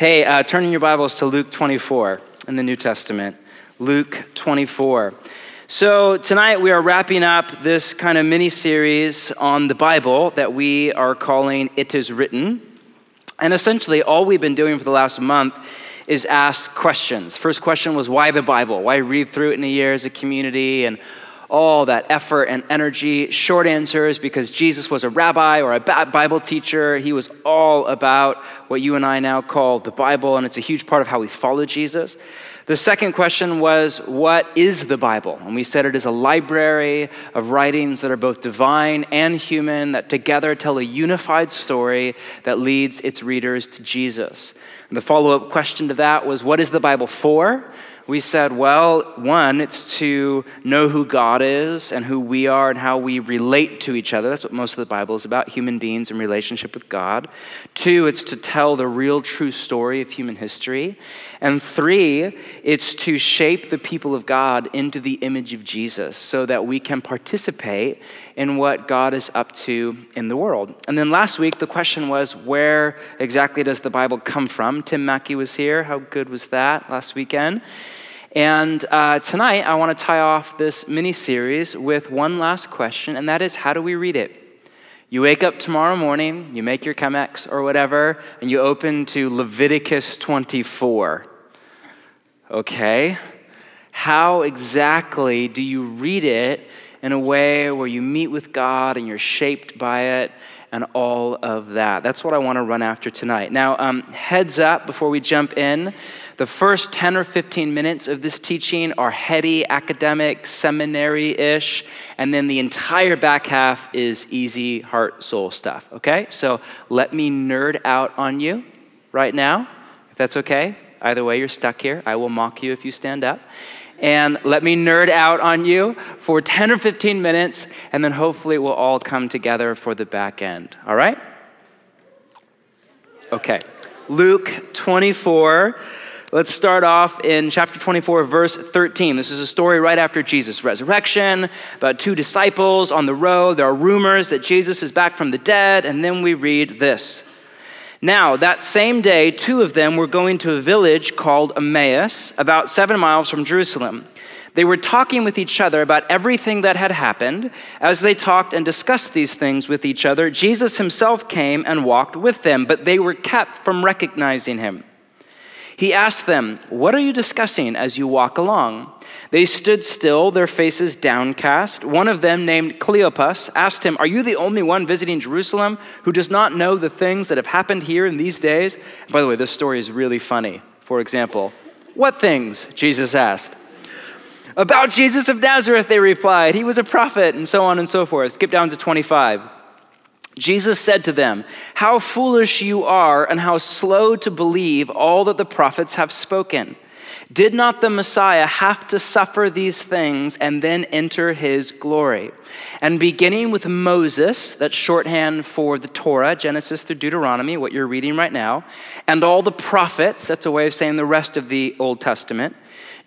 Hey, uh, turn in your Bibles to Luke 24 in the New Testament. Luke 24. So, tonight we are wrapping up this kind of mini series on the Bible that we are calling It Is Written. And essentially, all we've been doing for the last month is ask questions. First question was why the Bible? Why read through it in a year as a community? And all that effort and energy. Short answer is because Jesus was a rabbi or a Bible teacher. He was all about what you and I now call the Bible, and it's a huge part of how we follow Jesus. The second question was, What is the Bible? And we said it is a library of writings that are both divine and human, that together tell a unified story that leads its readers to Jesus. And the follow up question to that was, What is the Bible for? We said, well, one, it's to know who God is and who we are and how we relate to each other. That's what most of the Bible is about human beings in relationship with God. Two, it's to tell the real, true story of human history. And three, it's to shape the people of God into the image of Jesus so that we can participate in what God is up to in the world. And then last week, the question was, where exactly does the Bible come from? Tim Mackie was here. How good was that last weekend? And uh, tonight, I want to tie off this mini series with one last question, and that is how do we read it? You wake up tomorrow morning, you make your Chemex or whatever, and you open to Leviticus 24. Okay? How exactly do you read it in a way where you meet with God and you're shaped by it and all of that? That's what I want to run after tonight. Now, um, heads up before we jump in. The first 10 or 15 minutes of this teaching are heady, academic, seminary ish, and then the entire back half is easy, heart, soul stuff, okay? So let me nerd out on you right now, if that's okay. Either way, you're stuck here. I will mock you if you stand up. And let me nerd out on you for 10 or 15 minutes, and then hopefully we'll all come together for the back end, all right? Okay. Luke 24 Let's start off in chapter 24, verse 13. This is a story right after Jesus' resurrection about two disciples on the road. There are rumors that Jesus is back from the dead, and then we read this. Now, that same day, two of them were going to a village called Emmaus, about seven miles from Jerusalem. They were talking with each other about everything that had happened. As they talked and discussed these things with each other, Jesus himself came and walked with them, but they were kept from recognizing him. He asked them, What are you discussing as you walk along? They stood still, their faces downcast. One of them, named Cleopas, asked him, Are you the only one visiting Jerusalem who does not know the things that have happened here in these days? By the way, this story is really funny. For example, what things? Jesus asked. About Jesus of Nazareth, they replied. He was a prophet, and so on and so forth. Skip down to 25. Jesus said to them, How foolish you are, and how slow to believe all that the prophets have spoken. Did not the Messiah have to suffer these things and then enter his glory? And beginning with Moses, that's shorthand for the Torah, Genesis through Deuteronomy, what you're reading right now, and all the prophets, that's a way of saying the rest of the Old Testament,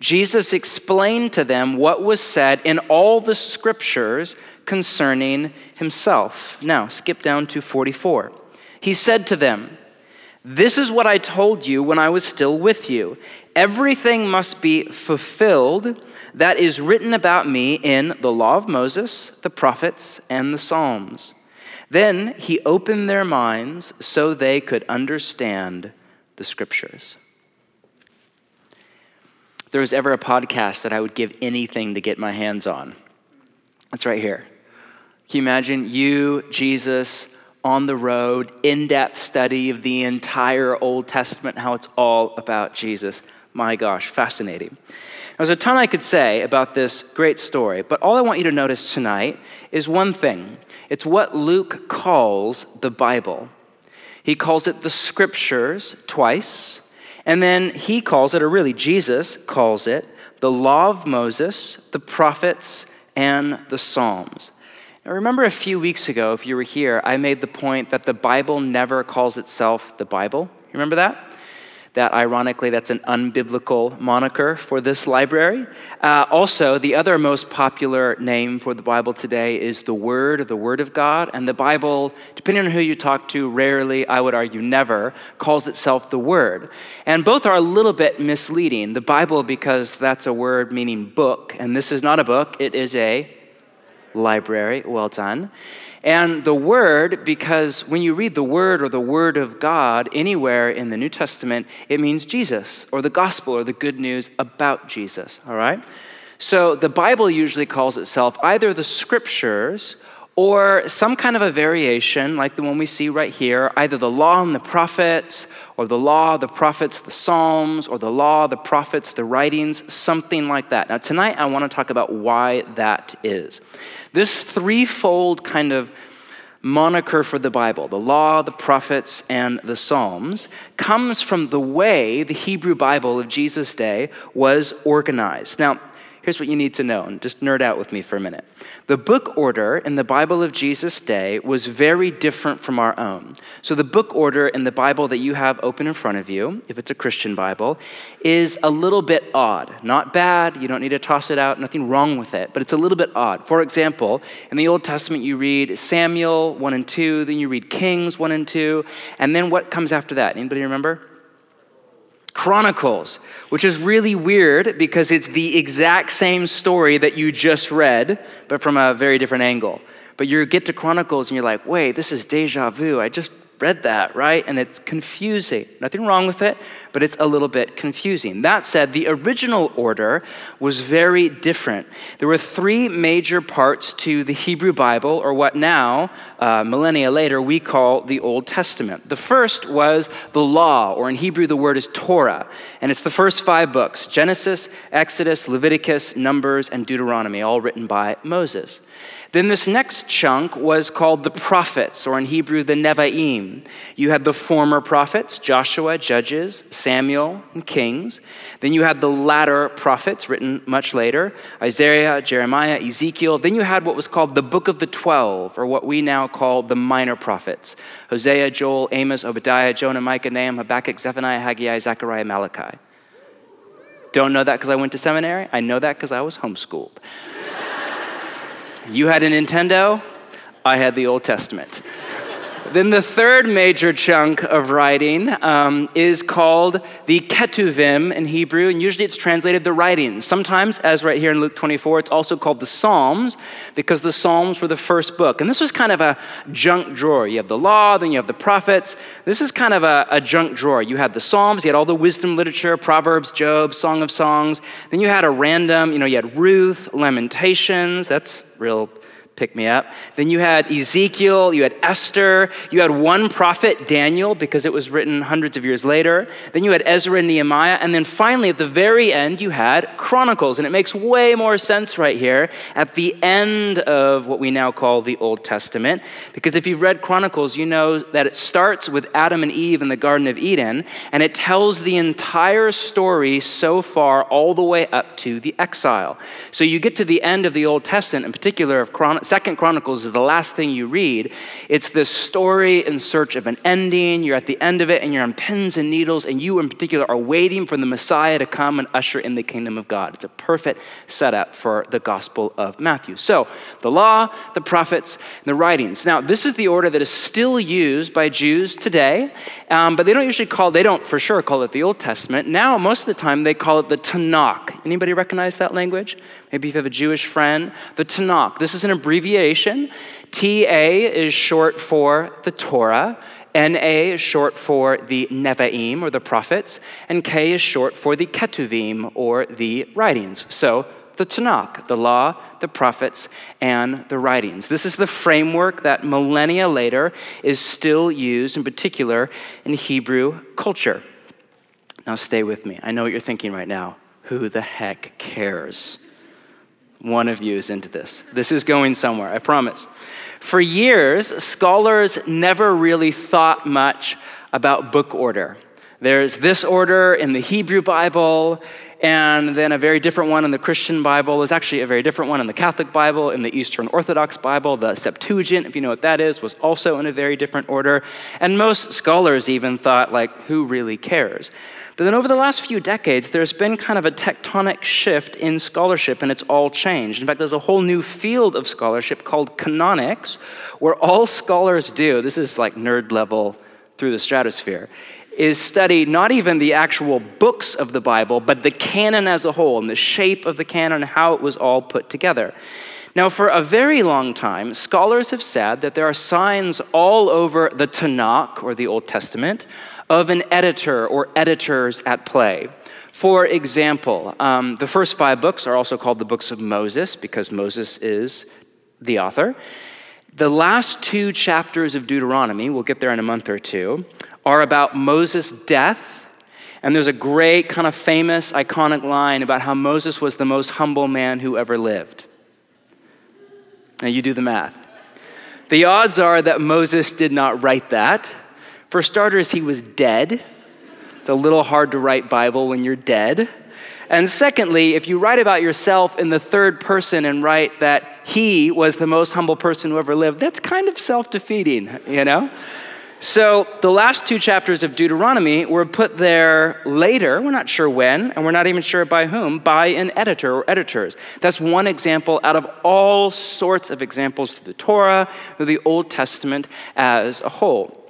Jesus explained to them what was said in all the scriptures concerning himself. Now, skip down to 44. He said to them, This is what I told you when I was still with you. Everything must be fulfilled that is written about me in the law of Moses, the prophets, and the Psalms. Then he opened their minds so they could understand the scriptures. There was ever a podcast that I would give anything to get my hands on, it's right here. Can you imagine you, Jesus, on the road, in depth study of the entire Old Testament, how it's all about Jesus? My gosh, fascinating. There's a ton I could say about this great story, but all I want you to notice tonight is one thing it's what Luke calls the Bible. He calls it the scriptures twice, and then he calls it, or really Jesus calls it, the law of Moses, the prophets, and the Psalms. Now, remember a few weeks ago, if you were here, I made the point that the Bible never calls itself the Bible. You remember that? That ironically, that's an unbiblical moniker for this library. Uh, also, the other most popular name for the Bible today is the Word or the Word of God. And the Bible, depending on who you talk to, rarely, I would argue never, calls itself the Word. And both are a little bit misleading. The Bible, because that's a word meaning book, and this is not a book, it is a library. Well done. And the word, because when you read the word or the word of God anywhere in the New Testament, it means Jesus or the gospel or the good news about Jesus, all right? So the Bible usually calls itself either the scriptures or some kind of a variation like the one we see right here, either the law and the prophets, or the law, the prophets, the Psalms, or the law, the prophets, the writings, something like that. Now, tonight I want to talk about why that is. This threefold kind of moniker for the Bible, the law, the prophets, and the Psalms, comes from the way the Hebrew Bible of Jesus' day was organized. Now, here's what you need to know, and just nerd out with me for a minute. The book order in the Bible of Jesus' day was very different from our own. So, the book order in the Bible that you have open in front of you, if it's a Christian Bible, is a little bit odd. Not bad, you don't need to toss it out, nothing wrong with it, but it's a little bit odd. For example, in the Old Testament, you read Samuel 1 and 2, then you read Kings 1 and 2, and then what comes after that? Anybody remember? Chronicles, which is really weird because it's the exact same story that you just read, but from a very different angle. But you get to Chronicles and you're like, wait, this is deja vu. I just read that, right? And it's confusing. Nothing wrong with it, but it's a little bit confusing. That said, the original order was very different. There were three major parts to the Hebrew Bible, or what now, uh, millennia later, we call the Old Testament. The first was the law, or in Hebrew, the word is Torah. And it's the first five books Genesis, Exodus, Leviticus, Numbers, and Deuteronomy, all written by Moses. Then this next chunk was called the prophets, or in Hebrew, the Nevi'im. You had the former prophets, Joshua, Judges, Samuel, and Kings. Then you had the latter prophets, written much later, Isaiah, Jeremiah, Ezekiel. Then you had what was called the Book of the Twelve, or what we now call the minor prophets Hosea, Joel, Amos, Obadiah, Jonah, Micah, Nahum, Habakkuk, Zephaniah, Haggai, Zechariah, Malachi. Don't know that because I went to seminary. I know that because I was homeschooled. You had a Nintendo, I had the Old Testament. Then the third major chunk of writing um, is called the Ketuvim in Hebrew, and usually it's translated the writings. Sometimes, as right here in Luke 24, it's also called the Psalms because the Psalms were the first book. And this was kind of a junk drawer. You have the law, then you have the prophets. This is kind of a, a junk drawer. You had the Psalms, you had all the wisdom literature, Proverbs, Job, Song of Songs. Then you had a random, you know, you had Ruth, Lamentations. That's real pick me up. Then you had Ezekiel, you had Esther, you had one prophet, Daniel, because it was written hundreds of years later. Then you had Ezra and Nehemiah. And then finally, at the very end, you had Chronicles. And it makes way more sense right here at the end of what we now call the Old Testament. Because if you've read Chronicles, you know that it starts with Adam and Eve in the Garden of Eden, and it tells the entire story so far, all the way up to the exile. So you get to the end of the Old Testament, in particular of Chronicles Second Chronicles is the last thing you read. It's this story in search of an ending. You're at the end of it and you're on pins and needles, and you in particular are waiting for the Messiah to come and usher in the kingdom of God. It's a perfect setup for the Gospel of Matthew. So, the law, the prophets, the writings. Now, this is the order that is still used by Jews today, um, but they don't usually call, they don't for sure call it the Old Testament. Now, most of the time, they call it the Tanakh. Anybody recognize that language? Maybe if you have a Jewish friend. The Tanakh. This is an abbreviation. TA is short for the Torah. NA is short for the Nevi'im, or the prophets. And K is short for the Ketuvim, or the writings. So, the Tanakh, the law, the prophets, and the writings. This is the framework that millennia later is still used, in particular in Hebrew culture. Now, stay with me. I know what you're thinking right now. Who the heck cares? One of you is into this. This is going somewhere, I promise. For years, scholars never really thought much about book order. There's this order in the Hebrew Bible, and then a very different one in the Christian Bible. There's actually a very different one in the Catholic Bible, in the Eastern Orthodox Bible. The Septuagint, if you know what that is, was also in a very different order. And most scholars even thought, like, who really cares? But then over the last few decades, there's been kind of a tectonic shift in scholarship, and it's all changed. In fact, there's a whole new field of scholarship called canonics, where all scholars do, this is like nerd level through the stratosphere, is study not even the actual books of the Bible, but the canon as a whole and the shape of the canon how it was all put together. Now, for a very long time, scholars have said that there are signs all over the Tanakh, or the Old Testament, of an editor or editors at play. For example, um, the first five books are also called the books of Moses because Moses is the author. The last two chapters of Deuteronomy, we'll get there in a month or two, are about Moses' death. And there's a great, kind of famous, iconic line about how Moses was the most humble man who ever lived. Now you do the math. The odds are that Moses did not write that. For starters, he was dead. It's a little hard to write Bible when you're dead. And secondly, if you write about yourself in the third person and write that he was the most humble person who ever lived, that's kind of self defeating, you know? So, the last two chapters of Deuteronomy were put there later, we're not sure when, and we're not even sure by whom, by an editor or editors. That's one example out of all sorts of examples through the Torah, through the Old Testament as a whole.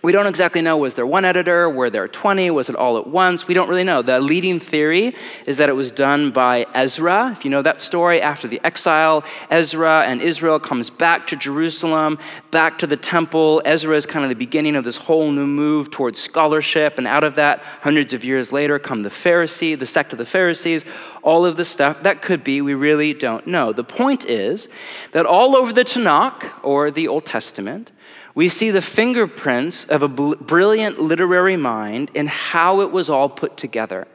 We don't exactly know was there one editor, were there 20, was it all at once? We don't really know. The leading theory is that it was done by Ezra. If you know that story, after the exile, Ezra and Israel comes back to Jerusalem, back to the temple. Ezra is kind of the beginning of this whole new move towards scholarship, and out of that, hundreds of years later, come the Pharisee, the sect of the Pharisees, all of the stuff that could be, we really don't know. The point is that all over the Tanakh, or the Old Testament, we see the fingerprints of a brilliant literary mind in how it was all put together.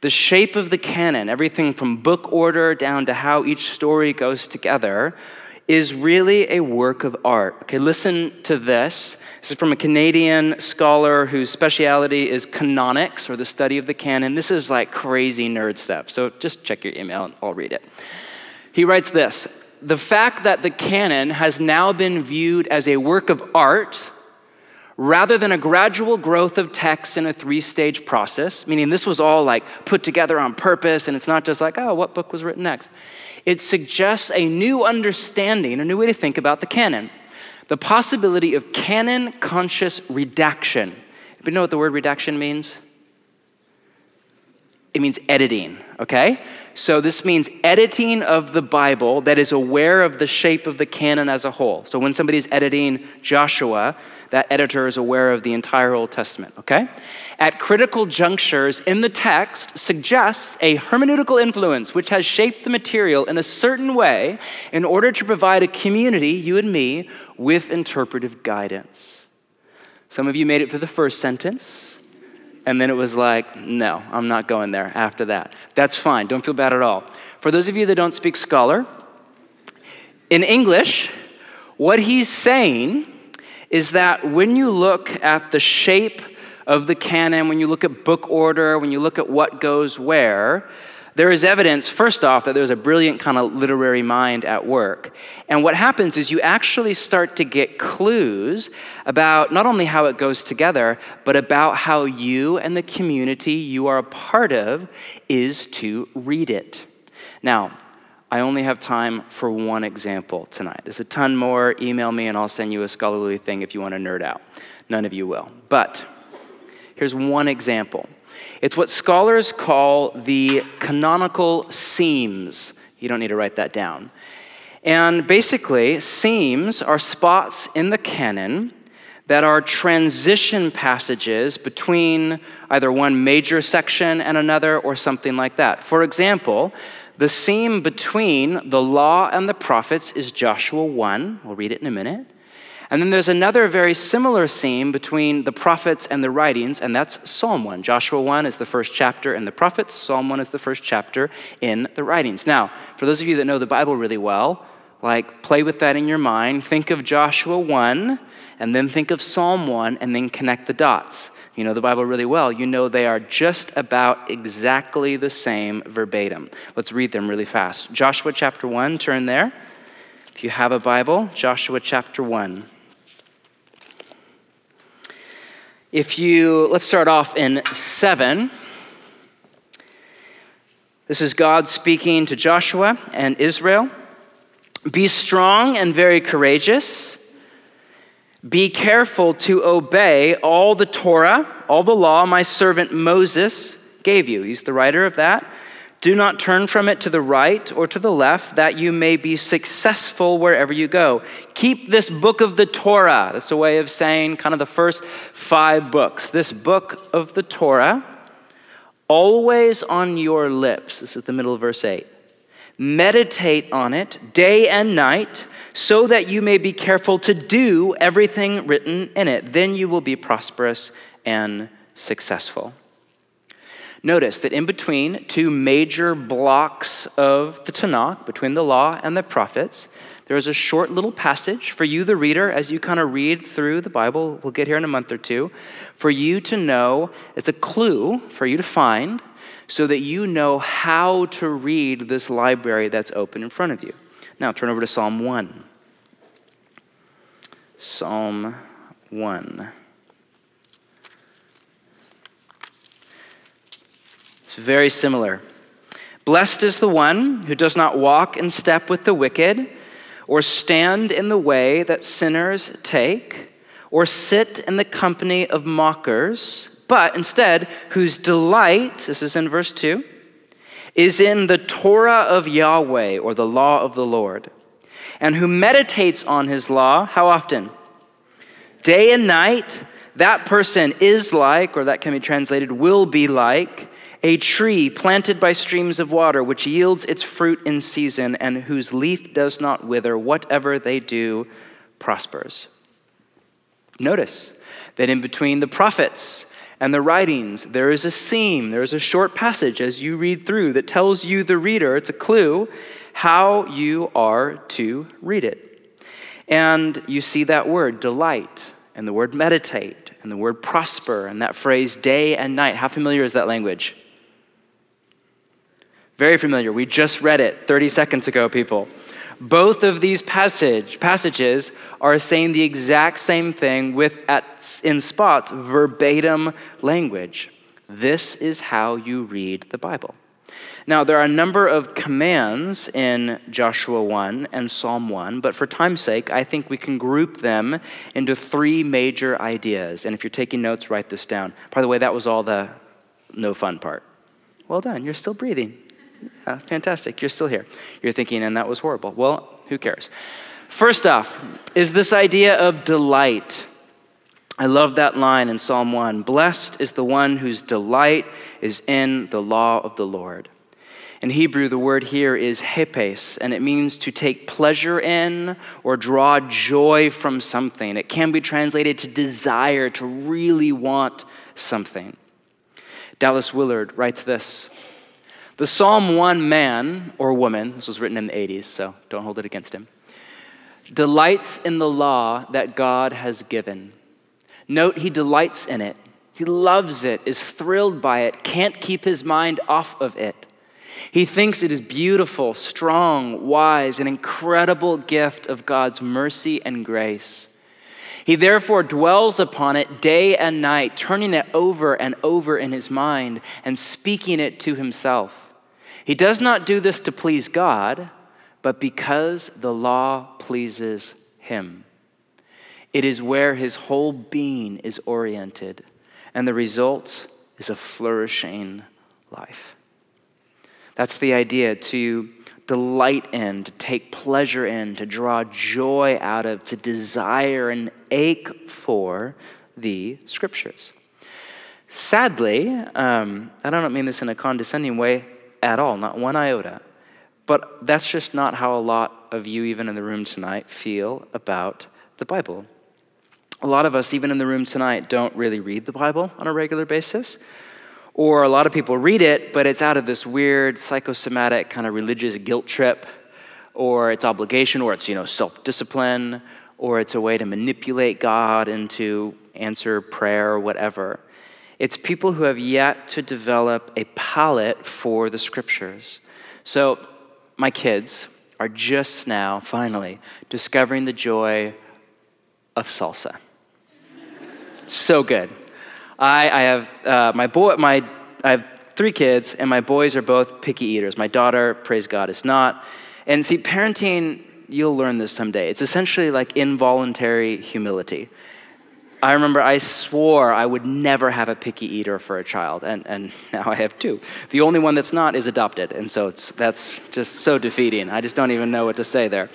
The shape of the canon, everything from book order down to how each story goes together, is really a work of art. Okay, listen to this. This is from a Canadian scholar whose specialty is canonics or the study of the canon. This is like crazy nerd stuff. So just check your email and I'll read it. He writes this the fact that the canon has now been viewed as a work of art rather than a gradual growth of text in a three stage process, meaning this was all like put together on purpose and it's not just like, oh, what book was written next? It suggests a new understanding, a new way to think about the canon. The possibility of canon conscious redaction. You know what the word redaction means? It means editing, okay? So this means editing of the Bible that is aware of the shape of the canon as a whole. So when somebody's editing Joshua, that editor is aware of the entire Old Testament, okay? At critical junctures in the text suggests a hermeneutical influence which has shaped the material in a certain way in order to provide a community, you and me, with interpretive guidance. Some of you made it for the first sentence. And then it was like, no, I'm not going there after that. That's fine. Don't feel bad at all. For those of you that don't speak scholar, in English, what he's saying is that when you look at the shape of the canon, when you look at book order, when you look at what goes where, there is evidence, first off, that there's a brilliant kind of literary mind at work. And what happens is you actually start to get clues about not only how it goes together, but about how you and the community you are a part of is to read it. Now, I only have time for one example tonight. There's a ton more. Email me and I'll send you a scholarly thing if you want to nerd out. None of you will. But here's one example. It's what scholars call the canonical seams. You don't need to write that down. And basically, seams are spots in the canon that are transition passages between either one major section and another or something like that. For example, the seam between the law and the prophets is Joshua 1. We'll read it in a minute. And then there's another very similar seam between the prophets and the writings, and that's Psalm 1. Joshua 1 is the first chapter in the prophets, Psalm 1 is the first chapter in the writings. Now, for those of you that know the Bible really well, like play with that in your mind. Think of Joshua 1, and then think of Psalm 1, and then connect the dots. you know the Bible really well, you know they are just about exactly the same verbatim. Let's read them really fast. Joshua chapter 1, turn there. If you have a Bible, Joshua chapter 1. If you, let's start off in 7. This is God speaking to Joshua and Israel. Be strong and very courageous. Be careful to obey all the Torah, all the law my servant Moses gave you. He's the writer of that. Do not turn from it to the right or to the left, that you may be successful wherever you go. Keep this book of the Torah. That's a way of saying kind of the first five books. This book of the Torah, always on your lips. This is the middle of verse 8. Meditate on it day and night, so that you may be careful to do everything written in it. Then you will be prosperous and successful. Notice that in between two major blocks of the Tanakh, between the law and the prophets, there is a short little passage for you, the reader, as you kind of read through the Bible. We'll get here in a month or two, for you to know, it's a clue for you to find, so that you know how to read this library that's open in front of you. Now, turn over to Psalm 1. Psalm 1. Very similar. Blessed is the one who does not walk in step with the wicked, or stand in the way that sinners take, or sit in the company of mockers, but instead, whose delight, this is in verse 2, is in the Torah of Yahweh, or the law of the Lord, and who meditates on his law, how often? Day and night. That person is like, or that can be translated, will be like, a tree planted by streams of water, which yields its fruit in season, and whose leaf does not wither. Whatever they do prospers. Notice that in between the prophets and the writings, there is a seam, there is a short passage as you read through that tells you, the reader, it's a clue, how you are to read it. And you see that word, delight, and the word meditate, and the word prosper, and that phrase day and night. How familiar is that language? Very familiar. We just read it 30 seconds ago, people. Both of these passage, passages are saying the exact same thing with, at, in spots, verbatim language. This is how you read the Bible. Now, there are a number of commands in Joshua 1 and Psalm 1, but for time's sake, I think we can group them into three major ideas. And if you're taking notes, write this down. By the way, that was all the no fun part. Well done, you're still breathing. Yeah, fantastic. You're still here. You're thinking, and that was horrible. Well, who cares? First off, is this idea of delight. I love that line in Psalm 1 Blessed is the one whose delight is in the law of the Lord. In Hebrew, the word here is hepes, and it means to take pleasure in or draw joy from something. It can be translated to desire, to really want something. Dallas Willard writes this the Psalm 1 man or woman, this was written in the 80s, so don't hold it against him, delights in the law that God has given. Note, he delights in it. He loves it, is thrilled by it, can't keep his mind off of it. He thinks it is beautiful, strong, wise, an incredible gift of God's mercy and grace. He therefore dwells upon it day and night, turning it over and over in his mind and speaking it to himself. He does not do this to please God, but because the law pleases him. It is where his whole being is oriented, and the result is a flourishing life. That's the idea to delight in, to take pleasure in, to draw joy out of, to desire and ache for the scriptures. Sadly, um, I don't mean this in a condescending way, at all, not one iota. But that's just not how a lot of you, even in the room tonight, feel about the Bible. A lot of us, even in the room tonight, don't really read the Bible on a regular basis. Or a lot of people read it, but it's out of this weird psychosomatic kind of religious guilt trip, or it's obligation, or it's, you know, self discipline, or it's a way to manipulate God into answer prayer or whatever. It's people who have yet to develop a palate for the scriptures. So, my kids are just now, finally, discovering the joy of salsa. so good. I, I have uh, my boy, my, I have three kids, and my boys are both picky eaters. My daughter, praise God, is not. And see, parenting, you'll learn this someday. It's essentially like involuntary humility. I remember I swore I would never have a picky eater for a child, and, and now I have two. The only one that's not is adopted, and so it's, that's just so defeating. I just don't even know what to say there.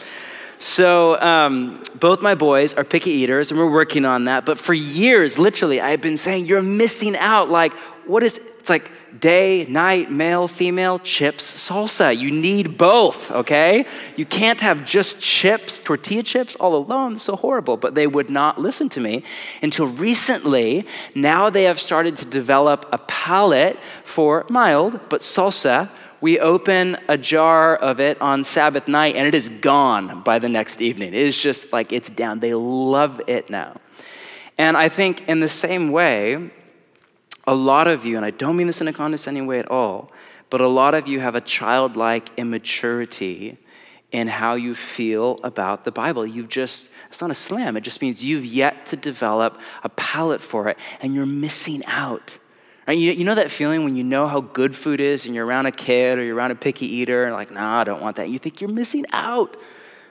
So, um, both my boys are picky eaters, and we're working on that. But for years, literally, I've been saying, You're missing out. Like, what is, it's like day, night, male, female, chips, salsa. You need both, okay? You can't have just chips, tortilla chips all alone. It's so horrible. But they would not listen to me until recently. Now they have started to develop a palate for mild, but salsa we open a jar of it on Sabbath night and it is gone by the next evening. It is just like it's down. They love it now. And I think in the same way, a lot of you, and I don't mean this in a condescending way at all, but a lot of you have a childlike immaturity in how you feel about the Bible. You've just, it's not a slam, it just means you've yet to develop a palate for it and you're missing out. You know that feeling when you know how good food is and you're around a kid or you're around a picky eater and like, nah, I don't want that. You think you're missing out.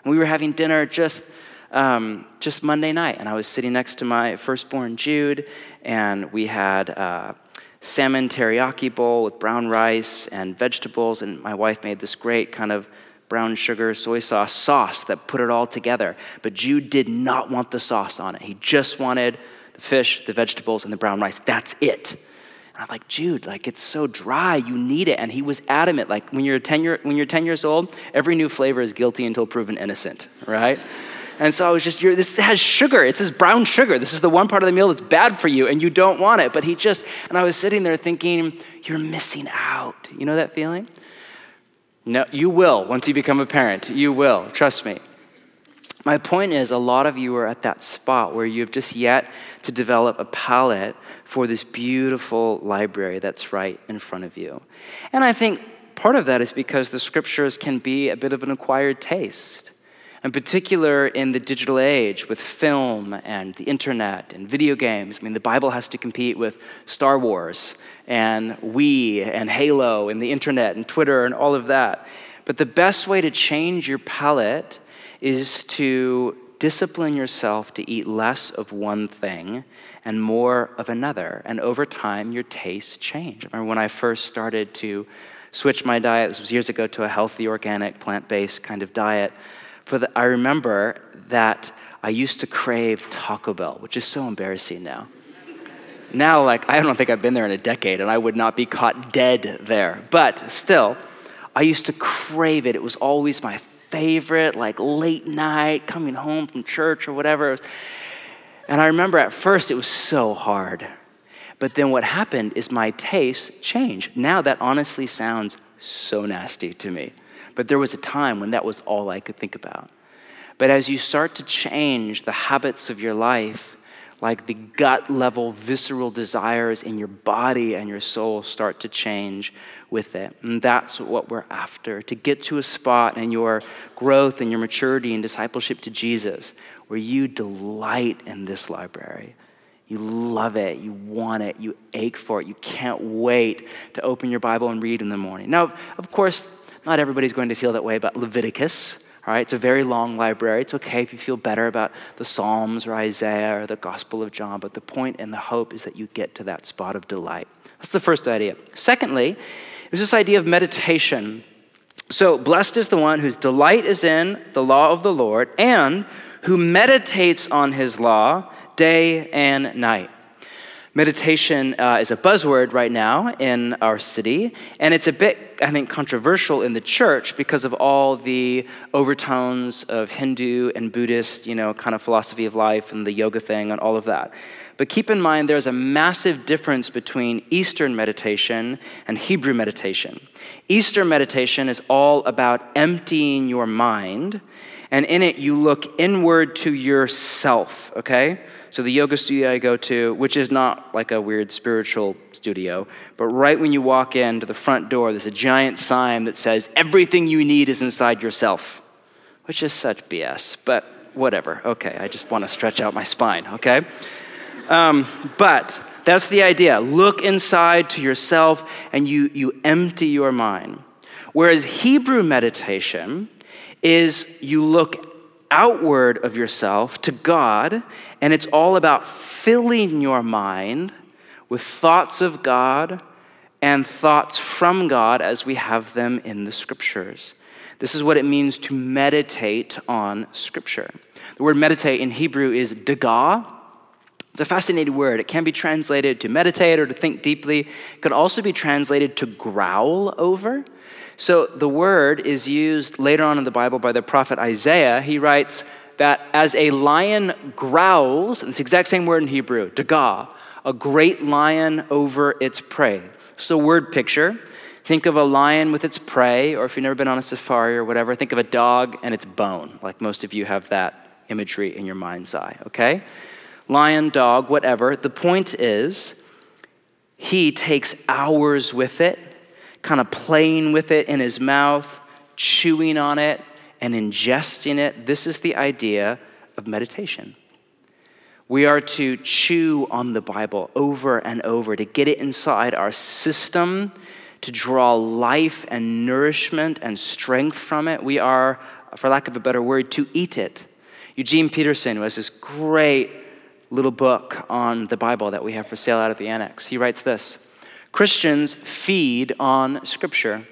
And we were having dinner just, um, just Monday night, and I was sitting next to my firstborn Jude, and we had uh, salmon teriyaki bowl with brown rice and vegetables, and my wife made this great kind of brown sugar soy sauce sauce that put it all together. But Jude did not want the sauce on it. He just wanted the fish, the vegetables, and the brown rice. That's it. And I'm like, Jude, like it's so dry, you need it. And he was adamant, like when you're 10, year, when you're 10 years old, every new flavor is guilty until proven innocent, right? And so I was just, this has sugar. It's this brown sugar. This is the one part of the meal that's bad for you and you don't want it. But he just, and I was sitting there thinking, you're missing out. You know that feeling? No, you will once you become a parent. You will, trust me. My point is, a lot of you are at that spot where you have just yet to develop a palate for this beautiful library that's right in front of you. And I think part of that is because the scriptures can be a bit of an acquired taste. In particular, in the digital age with film and the internet and video games. I mean, the Bible has to compete with Star Wars and Wii and Halo and the internet and Twitter and all of that. But the best way to change your palate is to discipline yourself to eat less of one thing and more of another. And over time, your tastes change. I remember when I first started to switch my diet, this was years ago, to a healthy, organic, plant based kind of diet. For the, I remember that I used to crave Taco Bell, which is so embarrassing now. Now, like, I don't think I've been there in a decade, and I would not be caught dead there. But still, I used to crave it. It was always my favorite, like late night, coming home from church or whatever. And I remember at first it was so hard. But then what happened is my taste changed. Now that honestly sounds so nasty to me. But there was a time when that was all I could think about. But as you start to change the habits of your life, like the gut level, visceral desires in your body and your soul start to change with it. And that's what we're after to get to a spot in your growth and your maturity and discipleship to Jesus where you delight in this library. You love it, you want it, you ache for it, you can't wait to open your Bible and read in the morning. Now, of course, not everybody's going to feel that way about Leviticus right, it's a very long library. It's okay if you feel better about the Psalms or Isaiah or the Gospel of John, but the point and the hope is that you get to that spot of delight. That's the first idea. Secondly, there's this idea of meditation. So, blessed is the one whose delight is in the law of the Lord and who meditates on his law day and night. Meditation uh, is a buzzword right now in our city, and it's a bit, I think, controversial in the church because of all the overtones of Hindu and Buddhist, you know, kind of philosophy of life and the yoga thing and all of that. But keep in mind there's a massive difference between Eastern meditation and Hebrew meditation. Eastern meditation is all about emptying your mind And in it, you look inward to yourself, okay? So the yoga studio I go to, which is not like a weird spiritual studio, but right when you walk in to the front door, there's a giant sign that says, Everything you need is inside yourself, which is such BS, but whatever. Okay, I just want to stretch out my spine, okay? Um, but that's the idea. Look inside to yourself and you, you empty your mind. Whereas Hebrew meditation is you look outward of yourself to God, and it's all about filling your mind with thoughts of God and thoughts from God as we have them in the scriptures. This is what it means to meditate on scripture. The word meditate in Hebrew is dagah. It's a fascinating word. It can be translated to meditate or to think deeply. It could also be translated to growl over. So the word is used later on in the Bible by the prophet Isaiah. He writes that as a lion growls, and it's the exact same word in Hebrew, dagah, a great lion over its prey. So, word picture. Think of a lion with its prey, or if you've never been on a safari or whatever, think of a dog and its bone, like most of you have that imagery in your mind's eye, okay? Lion, dog, whatever. The point is, he takes hours with it kind of playing with it in his mouth, chewing on it, and ingesting it. This is the idea of meditation. We are to chew on the Bible over and over to get it inside our system, to draw life and nourishment and strength from it. We are, for lack of a better word, to eat it. Eugene Peterson, who has this great little book on the Bible that we have for sale out at the annex, he writes this Christians feed on Scripture.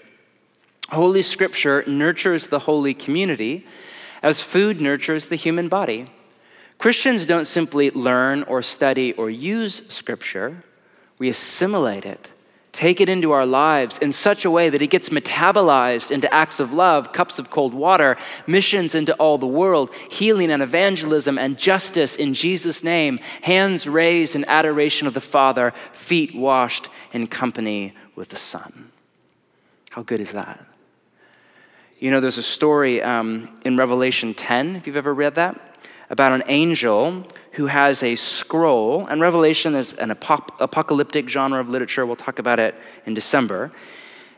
Holy Scripture nurtures the holy community as food nurtures the human body. Christians don't simply learn or study or use Scripture, we assimilate it take it into our lives in such a way that it gets metabolized into acts of love, cups of cold water, missions into all the world, healing and evangelism and justice in Jesus' name, hands raised in adoration of the Father, feet washed in company with the Son. How good is that? You know, there's a story um, in Revelation 10, if you've ever read that, about an angel who has a scroll, and Revelation is an apocalyptic genre of literature. We'll talk about it in December.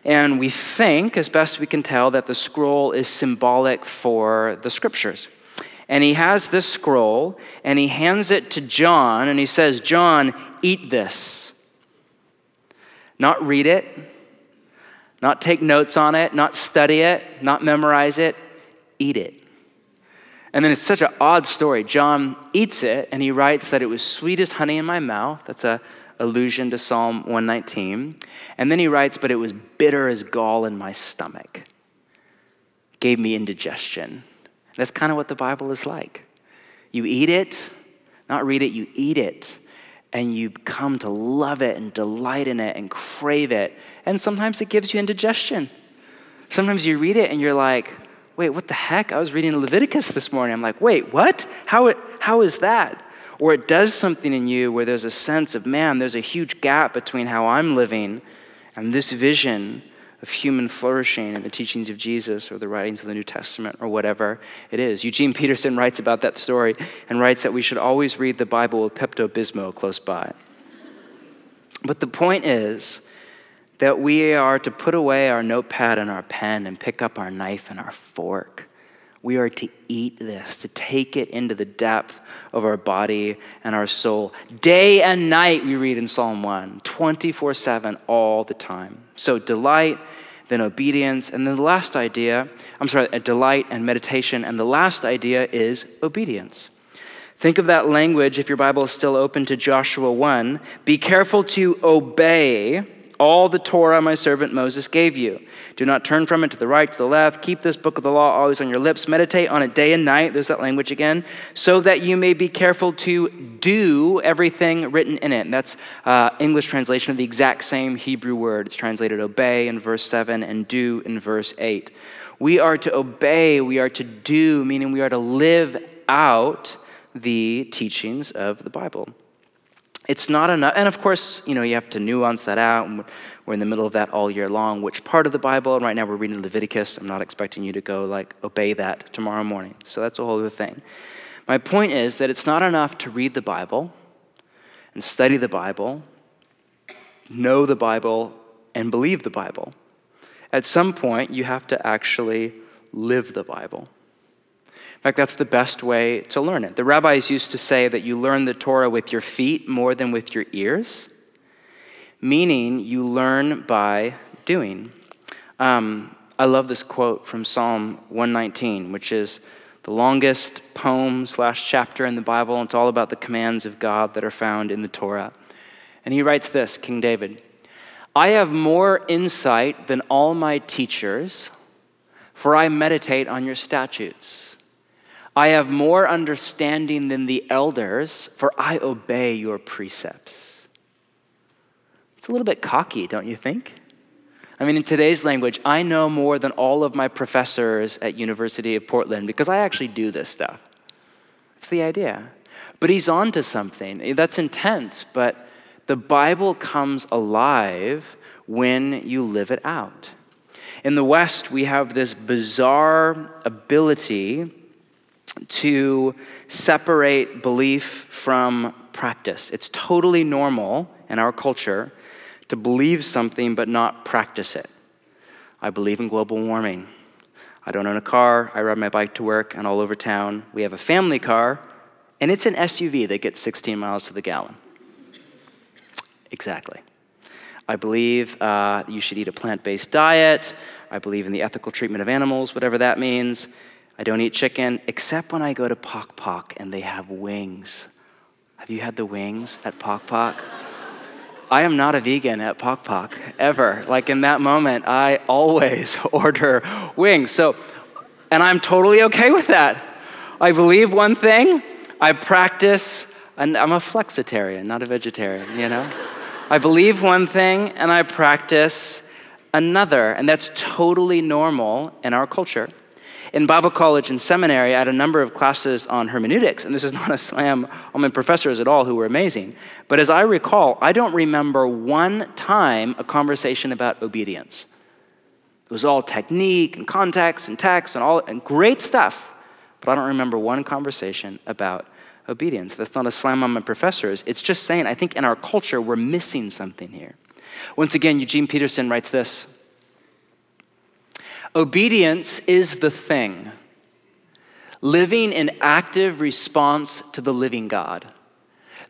And we think, as best we can tell, that the scroll is symbolic for the scriptures. And he has this scroll, and he hands it to John, and he says, John, eat this. Not read it, not take notes on it, not study it, not memorize it, eat it. And then it's such an odd story. John eats it and he writes that it was sweet as honey in my mouth. That's a allusion to Psalm 119. And then he writes, but it was bitter as gall in my stomach. Gave me indigestion. That's kind of what the Bible is like. You eat it, not read it, you eat it. And you come to love it and delight in it and crave it. And sometimes it gives you indigestion. Sometimes you read it and you're like, wait, what the heck? I was reading Leviticus this morning. I'm like, wait, what? How, how is that? Or it does something in you where there's a sense of, man, there's a huge gap between how I'm living and this vision of human flourishing and the teachings of Jesus or the writings of the New Testament or whatever it is. Eugene Peterson writes about that story and writes that we should always read the Bible with Pepto Bismol close by. But the point is, that we are to put away our notepad and our pen and pick up our knife and our fork. We are to eat this, to take it into the depth of our body and our soul. Day and night, we read in Psalm 1, 24 7, all the time. So, delight, then obedience. And then the last idea, I'm sorry, delight and meditation. And the last idea is obedience. Think of that language, if your Bible is still open to Joshua 1. Be careful to obey all the Torah my servant Moses gave you. Do not turn from it to the right, to the left. Keep this book of the law always on your lips. Meditate on it day and night. There's that language again. So that you may be careful to do everything written in it. And that's uh, English translation of the exact same Hebrew word. It's translated obey in verse 7 and do in verse 8. We are to obey, we are to do, meaning we are to live out the teachings of the Bible. It's not enough. And of course, you know, you have to nuance that out. We're in the middle of that all year long. Which part of the Bible? And right now we're reading Leviticus. I'm not expecting you to go like obey that tomorrow morning. So that's a whole other thing. My point is that it's not enough to read the Bible and study the Bible, know the Bible, and believe the Bible. At some point, you have to actually live the Bible. In fact, that's the best way to learn it. The rabbis used to say that you learn the Torah with your feet more than with your ears, meaning you learn by doing. Um, I love this quote from Psalm 119, which is the longest poem slash chapter in the Bible. It's all about the commands of God that are found in the Torah. And he writes this King David I have more insight than all my teachers, for I meditate on your statutes. I have more understanding than the elders, for I obey your precepts. It's a little bit cocky, don't you think? I mean, in today's language, I know more than all of my professors at University of Portland because I actually do this stuff. That's the idea. But he's on to something. That's intense, but the Bible comes alive when you live it out. In the West, we have this bizarre ability to separate belief from practice. It's totally normal in our culture to believe something but not practice it. I believe in global warming. I don't own a car. I ride my bike to work and all over town. We have a family car, and it's an SUV that gets 16 miles to the gallon. Exactly. I believe uh, you should eat a plant based diet. I believe in the ethical treatment of animals, whatever that means. I don't eat chicken except when I go to Pok Pok and they have wings. Have you had the wings at Pok Pok? I am not a vegan at Pok Pok ever. Like in that moment, I always order wings. So, and I'm totally okay with that. I believe one thing, I practice, and I'm a flexitarian, not a vegetarian, you know? I believe one thing and I practice another, and that's totally normal in our culture. In Bible college and seminary, I had a number of classes on hermeneutics, and this is not a slam on my professors at all who were amazing. But as I recall, I don't remember one time a conversation about obedience. It was all technique and context and text and all and great stuff, but I don't remember one conversation about obedience. That's not a slam on my professors. It's just saying I think in our culture we're missing something here. Once again, Eugene Peterson writes this Obedience is the thing, living in active response to the living God.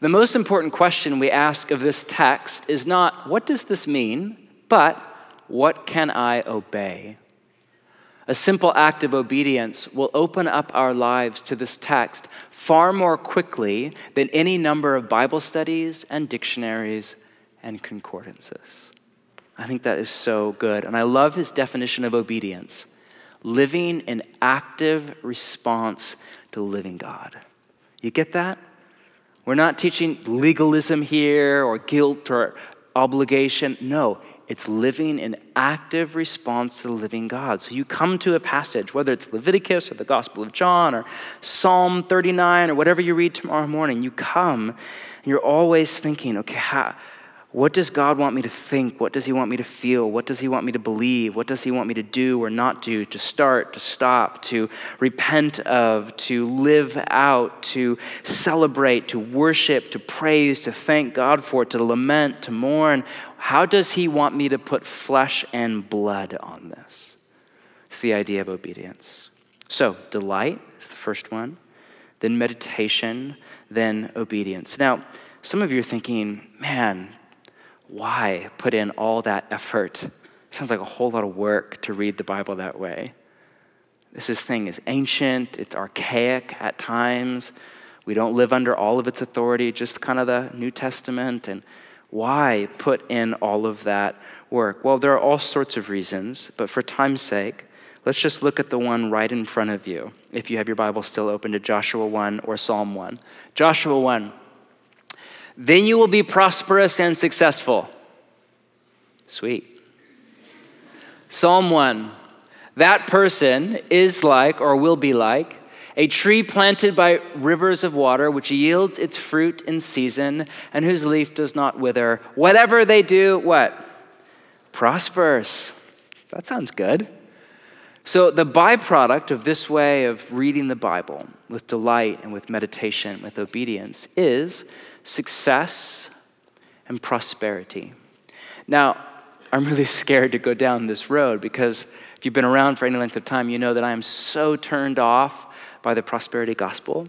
The most important question we ask of this text is not, what does this mean, but what can I obey? A simple act of obedience will open up our lives to this text far more quickly than any number of Bible studies and dictionaries and concordances. I think that is so good. And I love his definition of obedience living in active response to living God. You get that? We're not teaching legalism here or guilt or obligation. No, it's living in active response to the living God. So you come to a passage, whether it's Leviticus or the Gospel of John or Psalm 39 or whatever you read tomorrow morning, you come and you're always thinking, okay, how, what does God want me to think? What does He want me to feel? What does He want me to believe? What does He want me to do or not do? To start, to stop, to repent of, to live out, to celebrate, to worship, to praise, to thank God for, to lament, to mourn. How does He want me to put flesh and blood on this? It's the idea of obedience. So, delight is the first one, then meditation, then obedience. Now, some of you are thinking, man, why put in all that effort? Sounds like a whole lot of work to read the Bible that way. This thing is ancient, it's archaic at times. We don't live under all of its authority, just kind of the New Testament. And why put in all of that work? Well, there are all sorts of reasons, but for time's sake, let's just look at the one right in front of you. If you have your Bible still open to Joshua 1 or Psalm 1. Joshua 1 then you will be prosperous and successful. Sweet. Psalm 1 That person is like or will be like A tree planted by rivers of water, which yields its fruit in season, and whose leaf does not wither. Whatever they do, what? Prospers. That sounds good. So, the byproduct of this way of reading the Bible with delight and with meditation, with obedience, is success and prosperity. Now, I'm really scared to go down this road because if you've been around for any length of time, you know that I am so turned off by the prosperity gospel,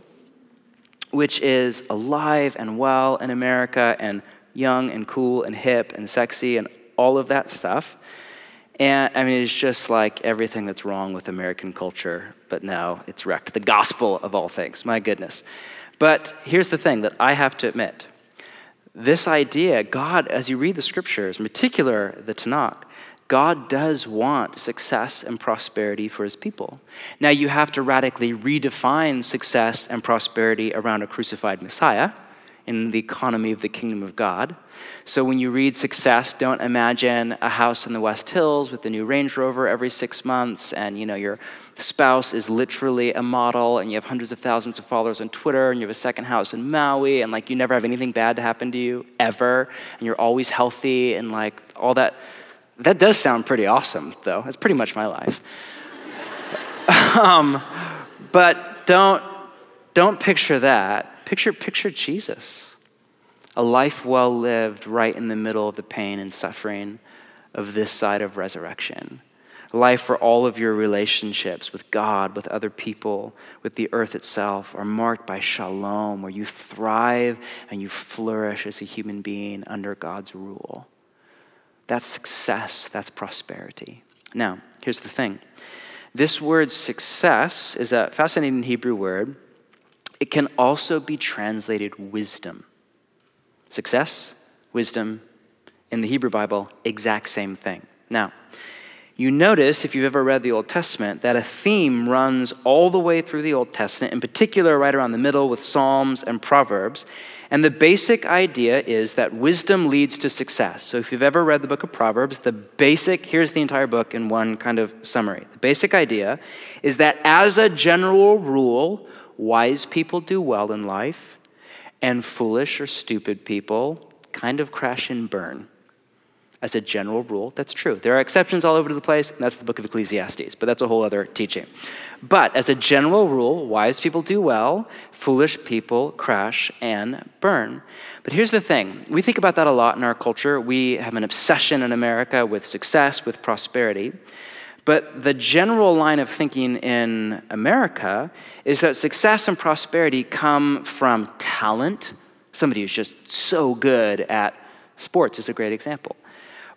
which is alive and well in America and young and cool and hip and sexy and all of that stuff. And I mean, it's just like everything that's wrong with American culture, but now it's wrecked. The gospel of all things, my goodness. But here's the thing that I have to admit this idea, God, as you read the scriptures, in particular the Tanakh, God does want success and prosperity for his people. Now, you have to radically redefine success and prosperity around a crucified Messiah in the economy of the kingdom of God. So when you read success, don't imagine a house in the West Hills with the new Range Rover every six months, and you know your spouse is literally a model, and you have hundreds of thousands of followers on Twitter, and you have a second house in Maui, and like you never have anything bad to happen to you ever, and you're always healthy, and like all that. That does sound pretty awesome, though. That's pretty much my life. um, but don't don't picture that. Picture picture Jesus a life well lived right in the middle of the pain and suffering of this side of resurrection. Life where all of your relationships with God, with other people, with the earth itself are marked by shalom, where you thrive and you flourish as a human being under God's rule. That's success, that's prosperity. Now, here's the thing this word success is a fascinating Hebrew word. It can also be translated wisdom. Success, wisdom, in the Hebrew Bible, exact same thing. Now, you notice, if you've ever read the Old Testament, that a theme runs all the way through the Old Testament, in particular, right around the middle with Psalms and Proverbs. And the basic idea is that wisdom leads to success. So, if you've ever read the book of Proverbs, the basic, here's the entire book in one kind of summary. The basic idea is that as a general rule, wise people do well in life, and foolish or stupid people kind of crash and burn. As a general rule, that's true. There are exceptions all over the place, and that's the book of Ecclesiastes, but that's a whole other teaching. But as a general rule, wise people do well, foolish people crash and burn. But here's the thing we think about that a lot in our culture. We have an obsession in America with success, with prosperity. But the general line of thinking in America is that success and prosperity come from talent. Somebody who's just so good at sports is a great example.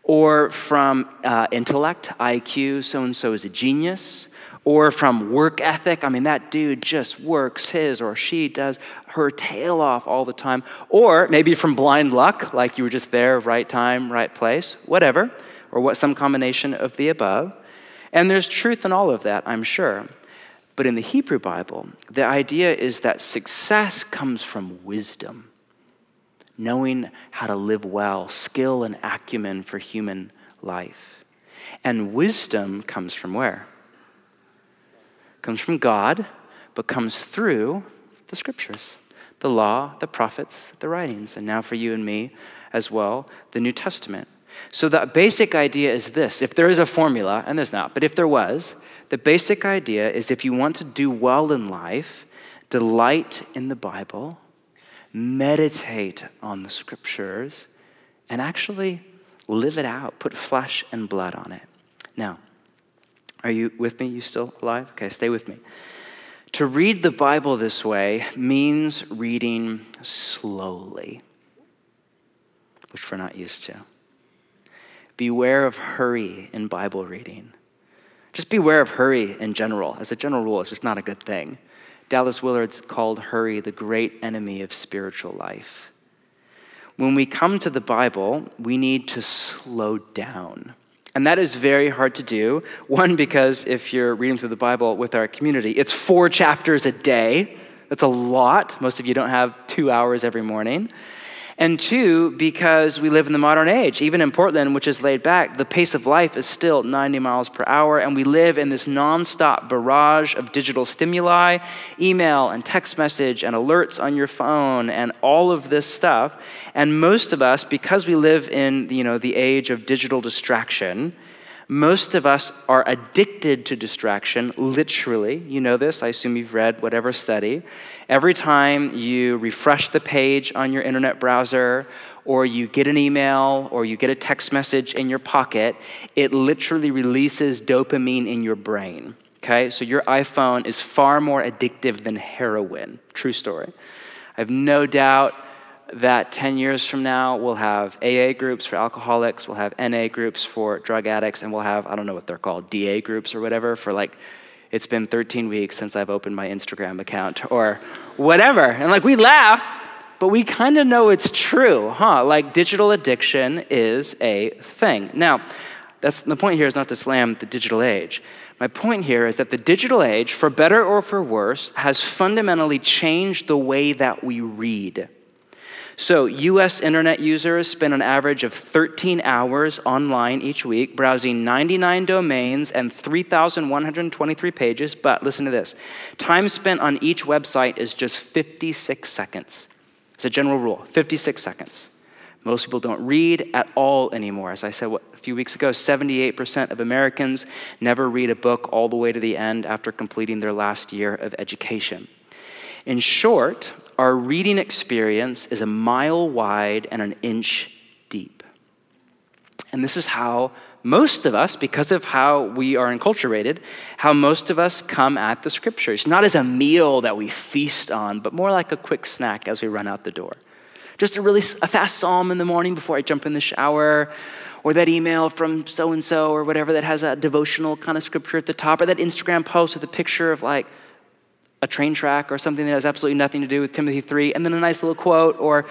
Or from uh, intellect, IQ, so and so is a genius. Or from work ethic, I mean, that dude just works his or she does her tail off all the time. Or maybe from blind luck, like you were just there, right time, right place, whatever, or what some combination of the above. And there's truth in all of that, I'm sure. But in the Hebrew Bible, the idea is that success comes from wisdom, knowing how to live well, skill and acumen for human life. And wisdom comes from where? Comes from God, but comes through the scriptures the law, the prophets, the writings, and now for you and me as well, the New Testament. So the basic idea is this if there is a formula, and there's not, but if there was, the basic idea is if you want to do well in life, delight in the Bible, meditate on the scriptures, and actually live it out, put flesh and blood on it. Now, are you with me? You still alive? Okay, stay with me. To read the Bible this way means reading slowly, which we're not used to. Beware of hurry in Bible reading. Just beware of hurry in general. As a general rule, it's just not a good thing. Dallas Willard's called hurry the great enemy of spiritual life. When we come to the Bible, we need to slow down. And that is very hard to do. One, because if you're reading through the Bible with our community, it's four chapters a day. That's a lot. Most of you don't have two hours every morning. And two, because we live in the modern age. Even in Portland, which is laid back, the pace of life is still 90 miles per hour, and we live in this nonstop barrage of digital stimuli, email and text message and alerts on your phone and all of this stuff. And most of us, because we live in you know, the age of digital distraction, most of us are addicted to distraction, literally. You know this, I assume you've read whatever study. Every time you refresh the page on your internet browser, or you get an email, or you get a text message in your pocket, it literally releases dopamine in your brain. Okay, so your iPhone is far more addictive than heroin. True story. I have no doubt that 10 years from now, we'll have AA groups for alcoholics, we'll have NA groups for drug addicts, and we'll have, I don't know what they're called, DA groups or whatever for like, it's been 13 weeks since I've opened my Instagram account or whatever. And like, we laugh, but we kind of know it's true, huh? Like, digital addiction is a thing. Now, that's the point here is not to slam the digital age. My point here is that the digital age, for better or for worse, has fundamentally changed the way that we read. So, US internet users spend an average of 13 hours online each week, browsing 99 domains and 3,123 pages. But listen to this time spent on each website is just 56 seconds. It's a general rule 56 seconds. Most people don't read at all anymore. As I said a few weeks ago, 78% of Americans never read a book all the way to the end after completing their last year of education. In short, our reading experience is a mile wide and an inch deep. And this is how most of us, because of how we are enculturated, how most of us come at the scriptures. Not as a meal that we feast on, but more like a quick snack as we run out the door. Just a really a fast psalm in the morning before I jump in the shower, or that email from so and so, or whatever that has a devotional kind of scripture at the top, or that Instagram post with a picture of like a train track or something that has absolutely nothing to do with Timothy 3, and then a nice little quote or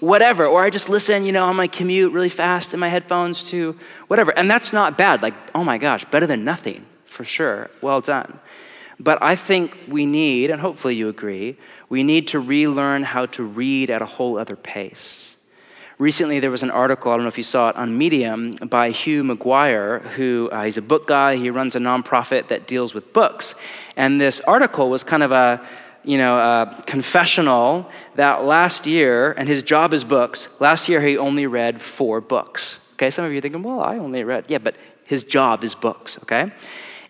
whatever. Or I just listen, you know, on my commute really fast in my headphones to whatever. And that's not bad. Like, oh my gosh, better than nothing, for sure. Well done. But I think we need, and hopefully you agree, we need to relearn how to read at a whole other pace. Recently, there was an article, I don't know if you saw it, on Medium by Hugh McGuire, who uh, he's a book guy. He runs a nonprofit that deals with books. And this article was kind of a, you know, a confessional that last year, and his job is books, last year he only read four books. Okay, some of you are thinking, well, I only read, yeah, but his job is books, okay?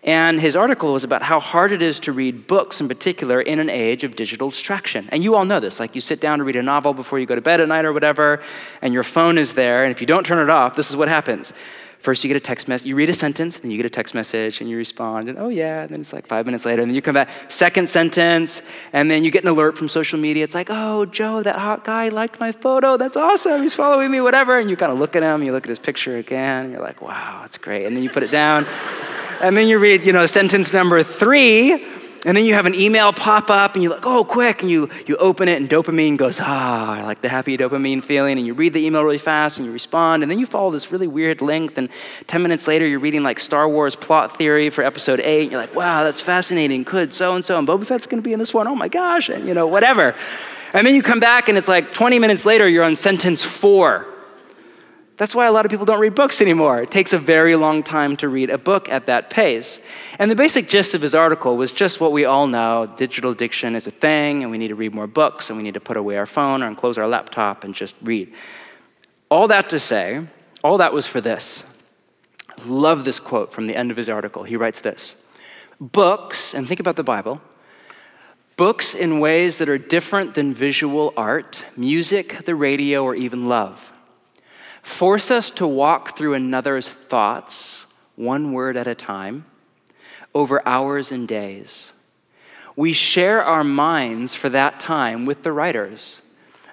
And his article was about how hard it is to read books in particular in an age of digital distraction. And you all know this. Like you sit down to read a novel before you go to bed at night or whatever, and your phone is there, and if you don't turn it off, this is what happens. First, you get a text message, you read a sentence, then you get a text message, and you respond, and oh yeah, and then it's like five minutes later, and then you come back, second sentence, and then you get an alert from social media. It's like, oh, Joe, that hot guy liked my photo. That's awesome. He's following me, whatever. And you kind of look at him, you look at his picture again, and you're like, wow, that's great. And then you put it down. And then you read, you know, sentence number three, and then you have an email pop up, and you're like, oh, quick, and you, you open it, and dopamine goes, ah, like the happy dopamine feeling, and you read the email really fast, and you respond, and then you follow this really weird length, and 10 minutes later, you're reading like Star Wars plot theory for episode 8, and you're like, wow, that's fascinating, could so and so, and Boba Fett's gonna be in this one, oh my gosh, and you know, whatever. And then you come back, and it's like 20 minutes later, you're on sentence four that's why a lot of people don't read books anymore. It takes a very long time to read a book at that pace. And the basic gist of his article was just what we all know digital addiction is a thing, and we need to read more books, and we need to put away our phone or close our laptop and just read. All that to say, all that was for this. Love this quote from the end of his article. He writes this Books, and think about the Bible, books in ways that are different than visual art, music, the radio, or even love force us to walk through another's thoughts, one word at a time, over hours and days. We share our minds for that time with the writers.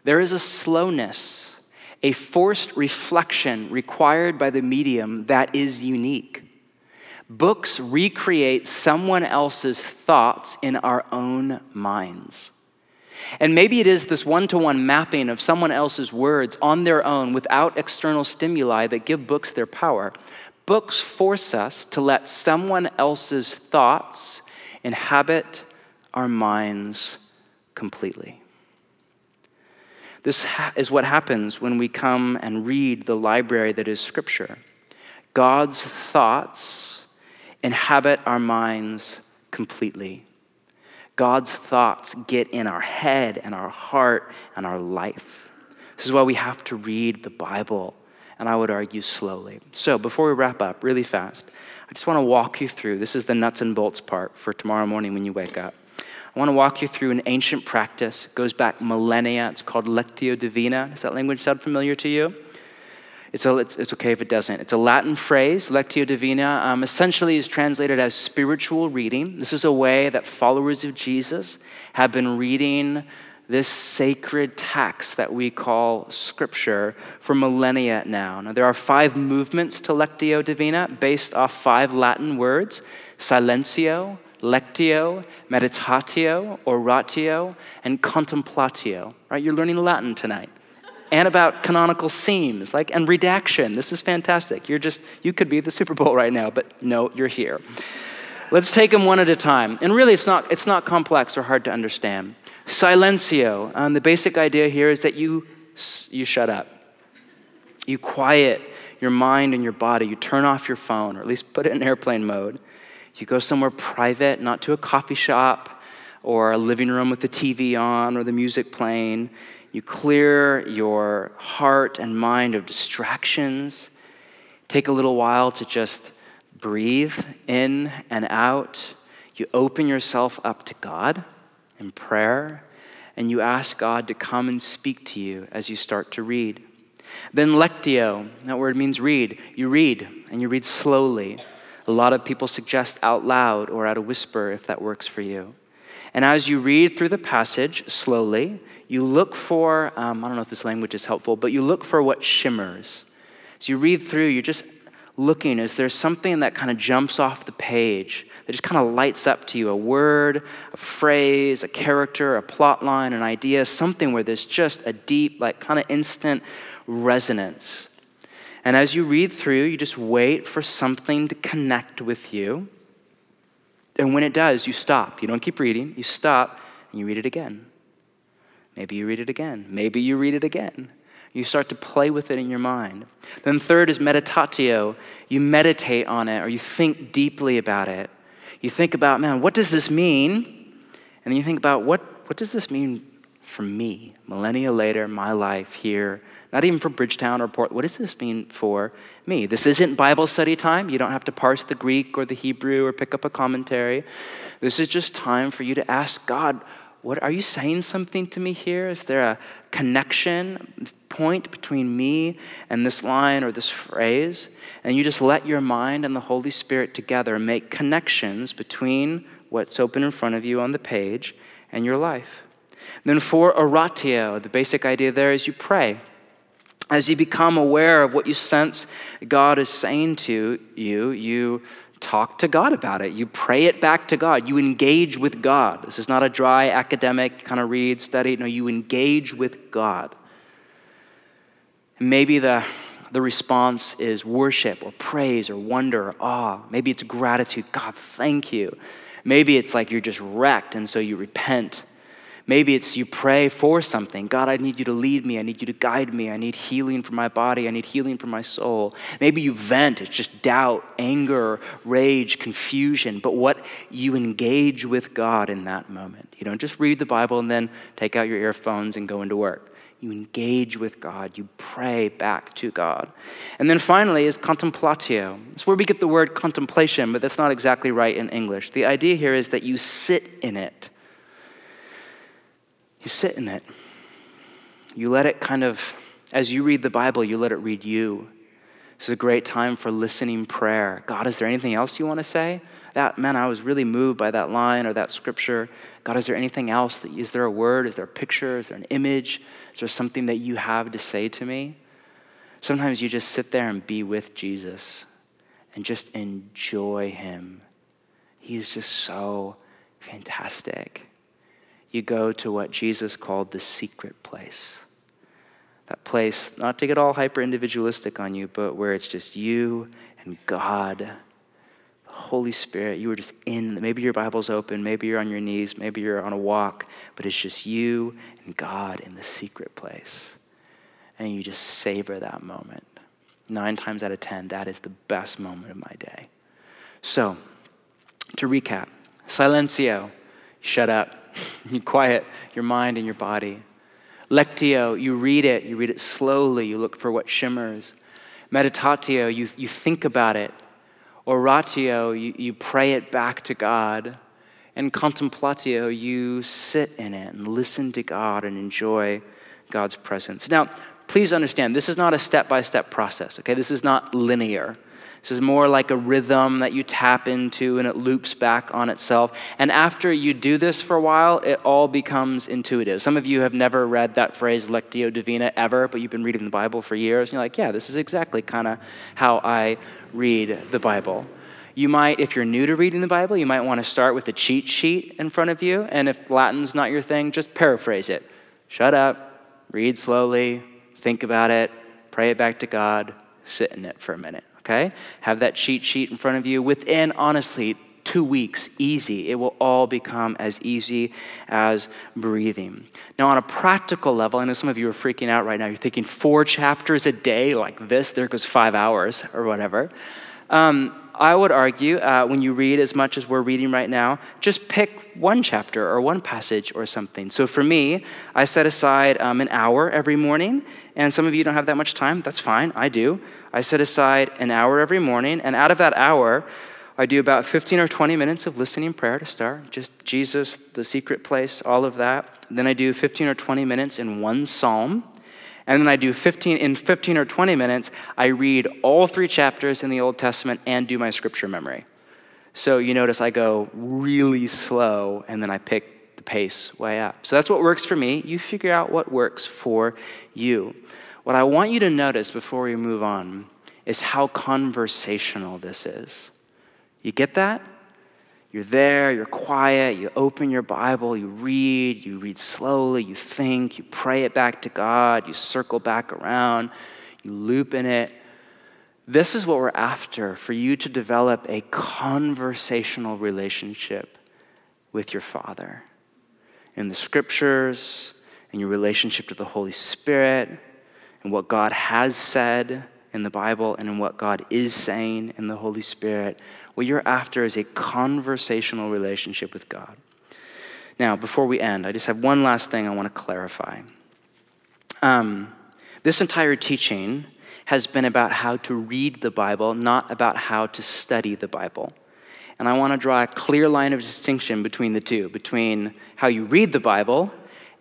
There is a slowness, a forced reflection required by the medium that is unique. Books recreate someone else's thoughts in our own minds. And maybe it is this one to one mapping of someone else's words on their own without external stimuli that give books their power. Books force us to let someone else's thoughts inhabit our minds completely. This is what happens when we come and read the library that is Scripture. God's thoughts inhabit our minds completely. God's thoughts get in our head and our heart and our life. This is why we have to read the Bible, and I would argue slowly. So, before we wrap up, really fast, I just want to walk you through this is the nuts and bolts part for tomorrow morning when you wake up. I want to walk you through an ancient practice. It goes back millennia. It's called Lectio Divina. Does that language sound familiar to you? It's, a, it's, it's, okay if it doesn't. It's a Latin phrase, Lectio Divina, um, essentially is translated as spiritual reading. This is a way that followers of Jesus have been reading this sacred text that we call Scripture for millennia now. Now, there are five movements to Lectio Divina based off five Latin words silencio, lectio, meditatio, oratio, and contemplatio. Right? You're learning Latin tonight and about canonical seams, like and redaction. This is fantastic. You're just you could be the Super Bowl right now, but no, you're here. Let's take them one at a time. And really, it's not it's not complex or hard to understand. Silencio. Um, the basic idea here is that you you shut up. You quiet your mind and your body. You turn off your phone, or at least put it in airplane mode. You go somewhere private, not to a coffee shop or a living room with the TV on or the music playing. You clear your heart and mind of distractions. Take a little while to just breathe in and out. You open yourself up to God in prayer, and you ask God to come and speak to you as you start to read. Then, lectio, that word means read. You read, and you read slowly. A lot of people suggest out loud or at a whisper if that works for you. And as you read through the passage slowly, you look for, um, I don't know if this language is helpful, but you look for what shimmers. As you read through, you're just looking. Is there something that kind of jumps off the page that just kind of lights up to you? A word, a phrase, a character, a plot line, an idea, something where there's just a deep, like kind of instant resonance. And as you read through, you just wait for something to connect with you. And when it does, you stop. You don't keep reading, you stop and you read it again. Maybe you read it again. Maybe you read it again. You start to play with it in your mind. Then, third is meditatio. You meditate on it or you think deeply about it. You think about, man, what does this mean? And then you think about, what, what does this mean for me? Millennia later, my life here, not even for Bridgetown or Port. What does this mean for me? This isn't Bible study time. You don't have to parse the Greek or the Hebrew or pick up a commentary. This is just time for you to ask God, what are you saying something to me here? Is there a connection point between me and this line or this phrase? And you just let your mind and the Holy Spirit together make connections between what's open in front of you on the page and your life. Then for oratio, the basic idea there is you pray. As you become aware of what you sense God is saying to you, you talk to God about it. You pray it back to God. You engage with God. This is not a dry academic kind of read, study. No, you engage with God. Maybe the, the response is worship or praise or wonder or awe. Maybe it's gratitude. God, thank you. Maybe it's like you're just wrecked and so you repent Maybe it's you pray for something. God, I need you to lead me. I need you to guide me. I need healing for my body. I need healing for my soul. Maybe you vent. It's just doubt, anger, rage, confusion. But what you engage with God in that moment. You don't just read the Bible and then take out your earphones and go into work. You engage with God. You pray back to God. And then finally is contemplatio. It's where we get the word contemplation, but that's not exactly right in English. The idea here is that you sit in it. You sit in it. You let it kind of, as you read the Bible, you let it read you. This is a great time for listening prayer. God, is there anything else you want to say? That man, I was really moved by that line or that scripture. God, is there anything else? That, is there a word? Is there a picture? Is there an image? Is there something that you have to say to me? Sometimes you just sit there and be with Jesus and just enjoy him. He's just so fantastic you go to what Jesus called the secret place. That place, not to get all hyper individualistic on you, but where it's just you and God, the Holy Spirit, you are just in. Maybe your Bible's open, maybe you're on your knees, maybe you're on a walk, but it's just you and God in the secret place. And you just savor that moment. Nine times out of 10, that is the best moment of my day. So, to recap, silencio, shut up. you quiet your mind and your body. Lectio, you read it, you read it slowly, you look for what shimmers. Meditatio, you, you think about it. Oratio, you, you pray it back to God. And contemplatio, you sit in it and listen to God and enjoy God's presence. Now, please understand, this is not a step by step process, okay? This is not linear. This is more like a rhythm that you tap into and it loops back on itself. And after you do this for a while, it all becomes intuitive. Some of you have never read that phrase, Lectio Divina, ever, but you've been reading the Bible for years. And you're like, yeah, this is exactly kind of how I read the Bible. You might, if you're new to reading the Bible, you might want to start with a cheat sheet in front of you. And if Latin's not your thing, just paraphrase it. Shut up, read slowly, think about it, pray it back to God, sit in it for a minute okay? Have that cheat sheet in front of you. Within, honestly, two weeks, easy. It will all become as easy as breathing. Now, on a practical level, I know some of you are freaking out right now. You're thinking four chapters a day like this, there goes five hours or whatever. Um, I would argue uh, when you read as much as we're reading right now, just pick one chapter or one passage or something. So for me, I set aside um, an hour every morning, and some of you don't have that much time. That's fine, I do. I set aside an hour every morning, and out of that hour, I do about 15 or 20 minutes of listening prayer to start, just Jesus, the secret place, all of that. Then I do 15 or 20 minutes in one psalm. And then I do 15, in 15 or 20 minutes, I read all three chapters in the Old Testament and do my scripture memory. So you notice I go really slow and then I pick the pace way up. So that's what works for me. You figure out what works for you. What I want you to notice before we move on is how conversational this is. You get that? You're there, you're quiet, you open your Bible, you read, you read slowly, you think, you pray it back to God, you circle back around, you loop in it. This is what we're after for you to develop a conversational relationship with your Father. In the scriptures, in your relationship to the Holy Spirit, and what God has said in the Bible and in what God is saying in the Holy Spirit. What you're after is a conversational relationship with God. Now, before we end, I just have one last thing I want to clarify. Um, this entire teaching has been about how to read the Bible, not about how to study the Bible. And I want to draw a clear line of distinction between the two, between how you read the Bible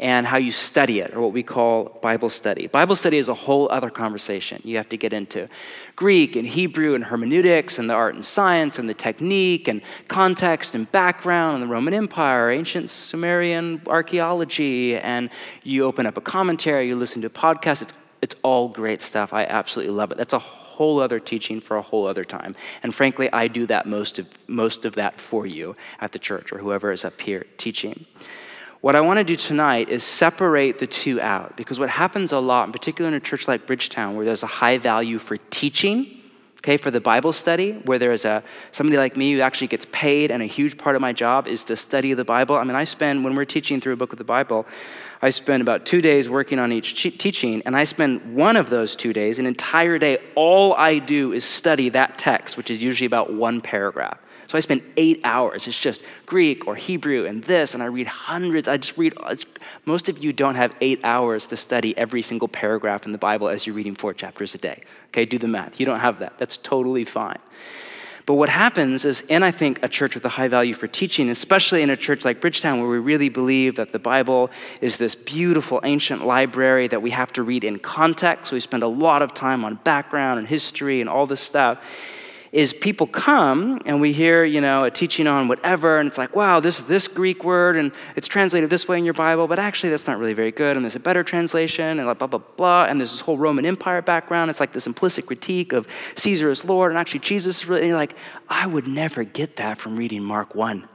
and how you study it, or what we call Bible study. Bible study is a whole other conversation. You have to get into Greek and Hebrew and hermeneutics and the art and science and the technique and context and background and the Roman Empire, ancient Sumerian archaeology, and you open up a commentary, you listen to a podcast. It's, it's all great stuff. I absolutely love it. That's a whole other teaching for a whole other time. And frankly, I do that most of, most of that for you at the church or whoever is up here teaching. What I want to do tonight is separate the two out because what happens a lot, in particular in a church like Bridgetown, where there's a high value for teaching, okay, for the Bible study, where there's a somebody like me who actually gets paid, and a huge part of my job is to study the Bible. I mean, I spend when we're teaching through a book of the Bible, I spend about two days working on each teaching, and I spend one of those two days, an entire day, all I do is study that text, which is usually about one paragraph. So I spend eight hours. It's just Greek or Hebrew and this, and I read hundreds. I just read. Uh, most of you don't have eight hours to study every single paragraph in the Bible as you're reading four chapters a day. Okay, do the math. You don't have that. That's totally fine. But what happens is, in I think a church with a high value for teaching, especially in a church like Bridgetown, where we really believe that the Bible is this beautiful ancient library that we have to read in context, so we spend a lot of time on background and history and all this stuff is people come and we hear, you know, a teaching on whatever, and it's like, wow, this this Greek word, and it's translated this way in your Bible, but actually that's not really very good, and there's a better translation, and blah, blah, blah, and there's this whole Roman Empire background. It's like this implicit critique of Caesar as Lord, and actually Jesus is really, like, I would never get that from reading Mark 1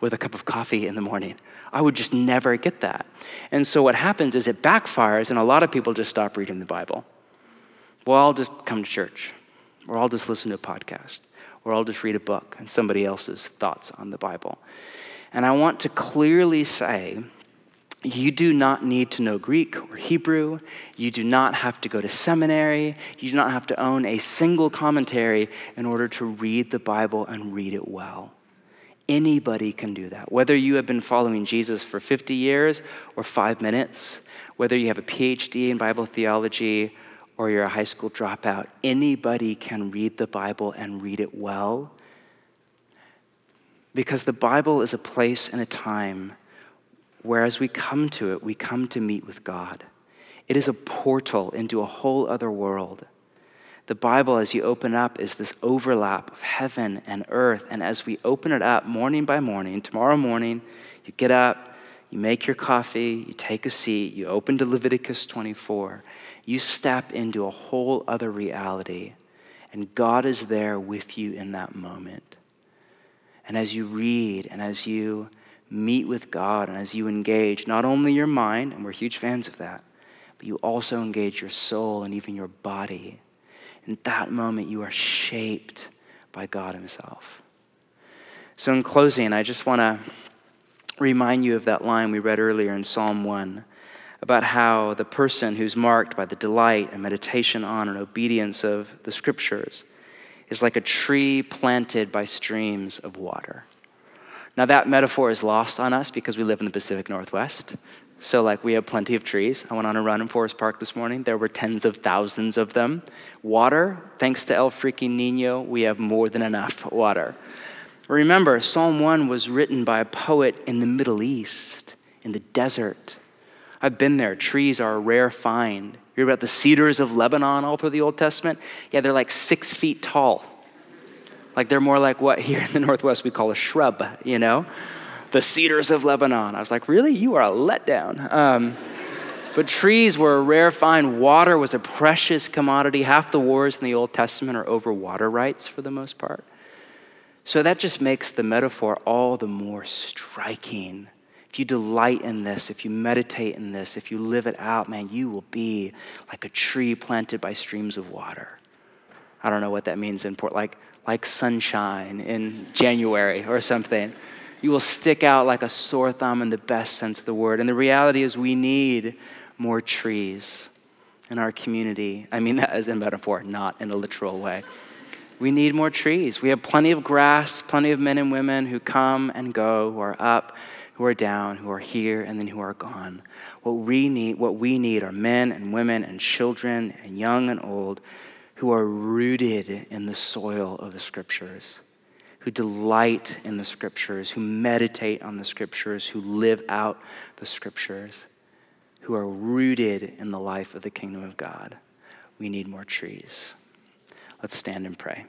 with a cup of coffee in the morning. I would just never get that. And so what happens is it backfires, and a lot of people just stop reading the Bible. Well, I'll just come to church or I'll just listen to a podcast, or I'll just read a book and somebody else's thoughts on the Bible. And I want to clearly say you do not need to know Greek or Hebrew. You do not have to go to seminary. You do not have to own a single commentary in order to read the Bible and read it well. Anybody can do that. Whether you have been following Jesus for 50 years or five minutes, whether you have a PhD in Bible theology or you're a high school dropout, anybody can read the Bible and read it well. Because the Bible is a place and a time where, as we come to it, we come to meet with God. It is a portal into a whole other world. The Bible, as you open up, is this overlap of heaven and earth. And as we open it up morning by morning, tomorrow morning, you get up, you make your coffee, you take a seat, you open to Leviticus 24, you step into a whole other reality, and God is there with you in that moment. And as you read and as you meet with God and as you engage not only your mind, and we're huge fans of that, but you also engage your soul and even your body. In that moment, you are shaped by God Himself. So, in closing, I just want to remind you of that line we read earlier in Psalm 1 about how the person who's marked by the delight and meditation on and obedience of the scriptures is like a tree planted by streams of water. Now, that metaphor is lost on us because we live in the Pacific Northwest. So, like, we have plenty of trees. I went on a run in Forest Park this morning. There were tens of thousands of them. Water, thanks to El Freaking Nino, we have more than enough water. Remember, Psalm 1 was written by a poet in the Middle East, in the desert. I've been there. Trees are a rare find. You hear about the cedars of Lebanon all through the Old Testament? Yeah, they're like six feet tall. Like they're more like what here in the Northwest we call a shrub, you know? The cedars of Lebanon. I was like, really? You are a letdown. Um, but trees were a rare find. Water was a precious commodity. Half the wars in the Old Testament are over water rights for the most part. So that just makes the metaphor all the more striking. If you delight in this, if you meditate in this, if you live it out, man, you will be like a tree planted by streams of water. I don't know what that means in Port, like, like sunshine in January or something. You will stick out like a sore thumb in the best sense of the word. And the reality is, we need more trees in our community. I mean that as a metaphor, not in a literal way. We need more trees. We have plenty of grass, plenty of men and women who come and go, who are up, who are down, who are here, and then who are gone. What we need, what we need are men and women and children and young and old who are rooted in the soil of the scriptures, who delight in the scriptures, who meditate on the scriptures, who live out the scriptures, who are rooted in the life of the kingdom of God. We need more trees. Let's stand and pray.